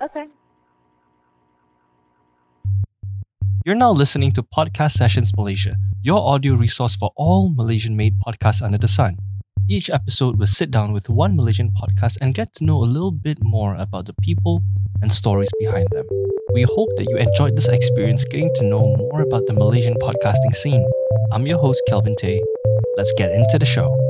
Okay. You're now listening to Podcast Sessions Malaysia, your audio resource for all Malaysian made podcasts under the sun. Each episode will sit down with one Malaysian podcast and get to know a little bit more about the people and stories behind them. We hope that you enjoyed this experience getting to know more about the Malaysian podcasting scene. I'm your host, Kelvin Tay. Let's get into the show.